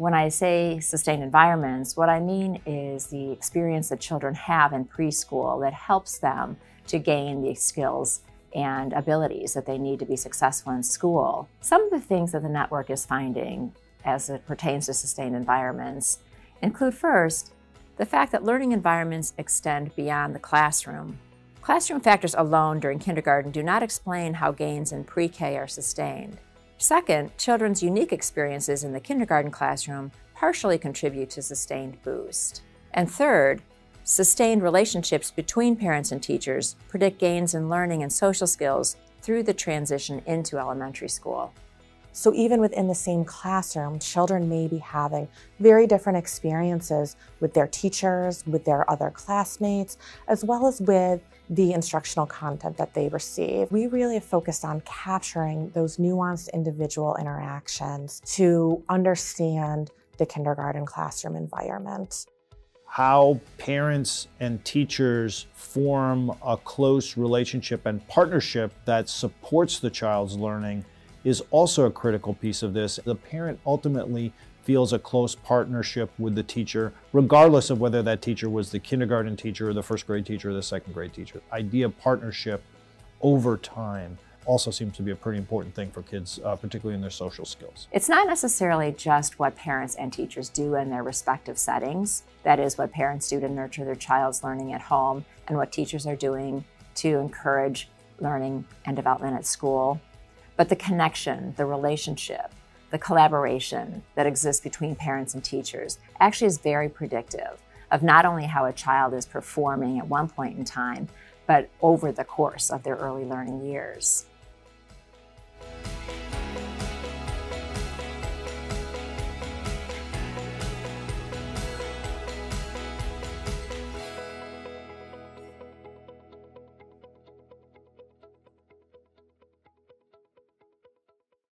When I say sustained environments, what I mean is the experience that children have in preschool that helps them to gain the skills and abilities that they need to be successful in school. Some of the things that the network is finding as it pertains to sustained environments include first, the fact that learning environments extend beyond the classroom. Classroom factors alone during kindergarten do not explain how gains in pre K are sustained. Second, children's unique experiences in the kindergarten classroom partially contribute to sustained boost. And third, sustained relationships between parents and teachers predict gains in learning and social skills through the transition into elementary school. So, even within the same classroom, children may be having very different experiences with their teachers, with their other classmates, as well as with the instructional content that they receive. We really focused on capturing those nuanced individual interactions to understand the kindergarten classroom environment. How parents and teachers form a close relationship and partnership that supports the child's learning is also a critical piece of this. The parent ultimately feels a close partnership with the teacher, regardless of whether that teacher was the kindergarten teacher or the first grade teacher or the second grade teacher. Idea partnership over time also seems to be a pretty important thing for kids, uh, particularly in their social skills. It's not necessarily just what parents and teachers do in their respective settings. That is, what parents do to nurture their child's learning at home and what teachers are doing to encourage learning and development at school. But the connection, the relationship, the collaboration that exists between parents and teachers actually is very predictive of not only how a child is performing at one point in time, but over the course of their early learning years.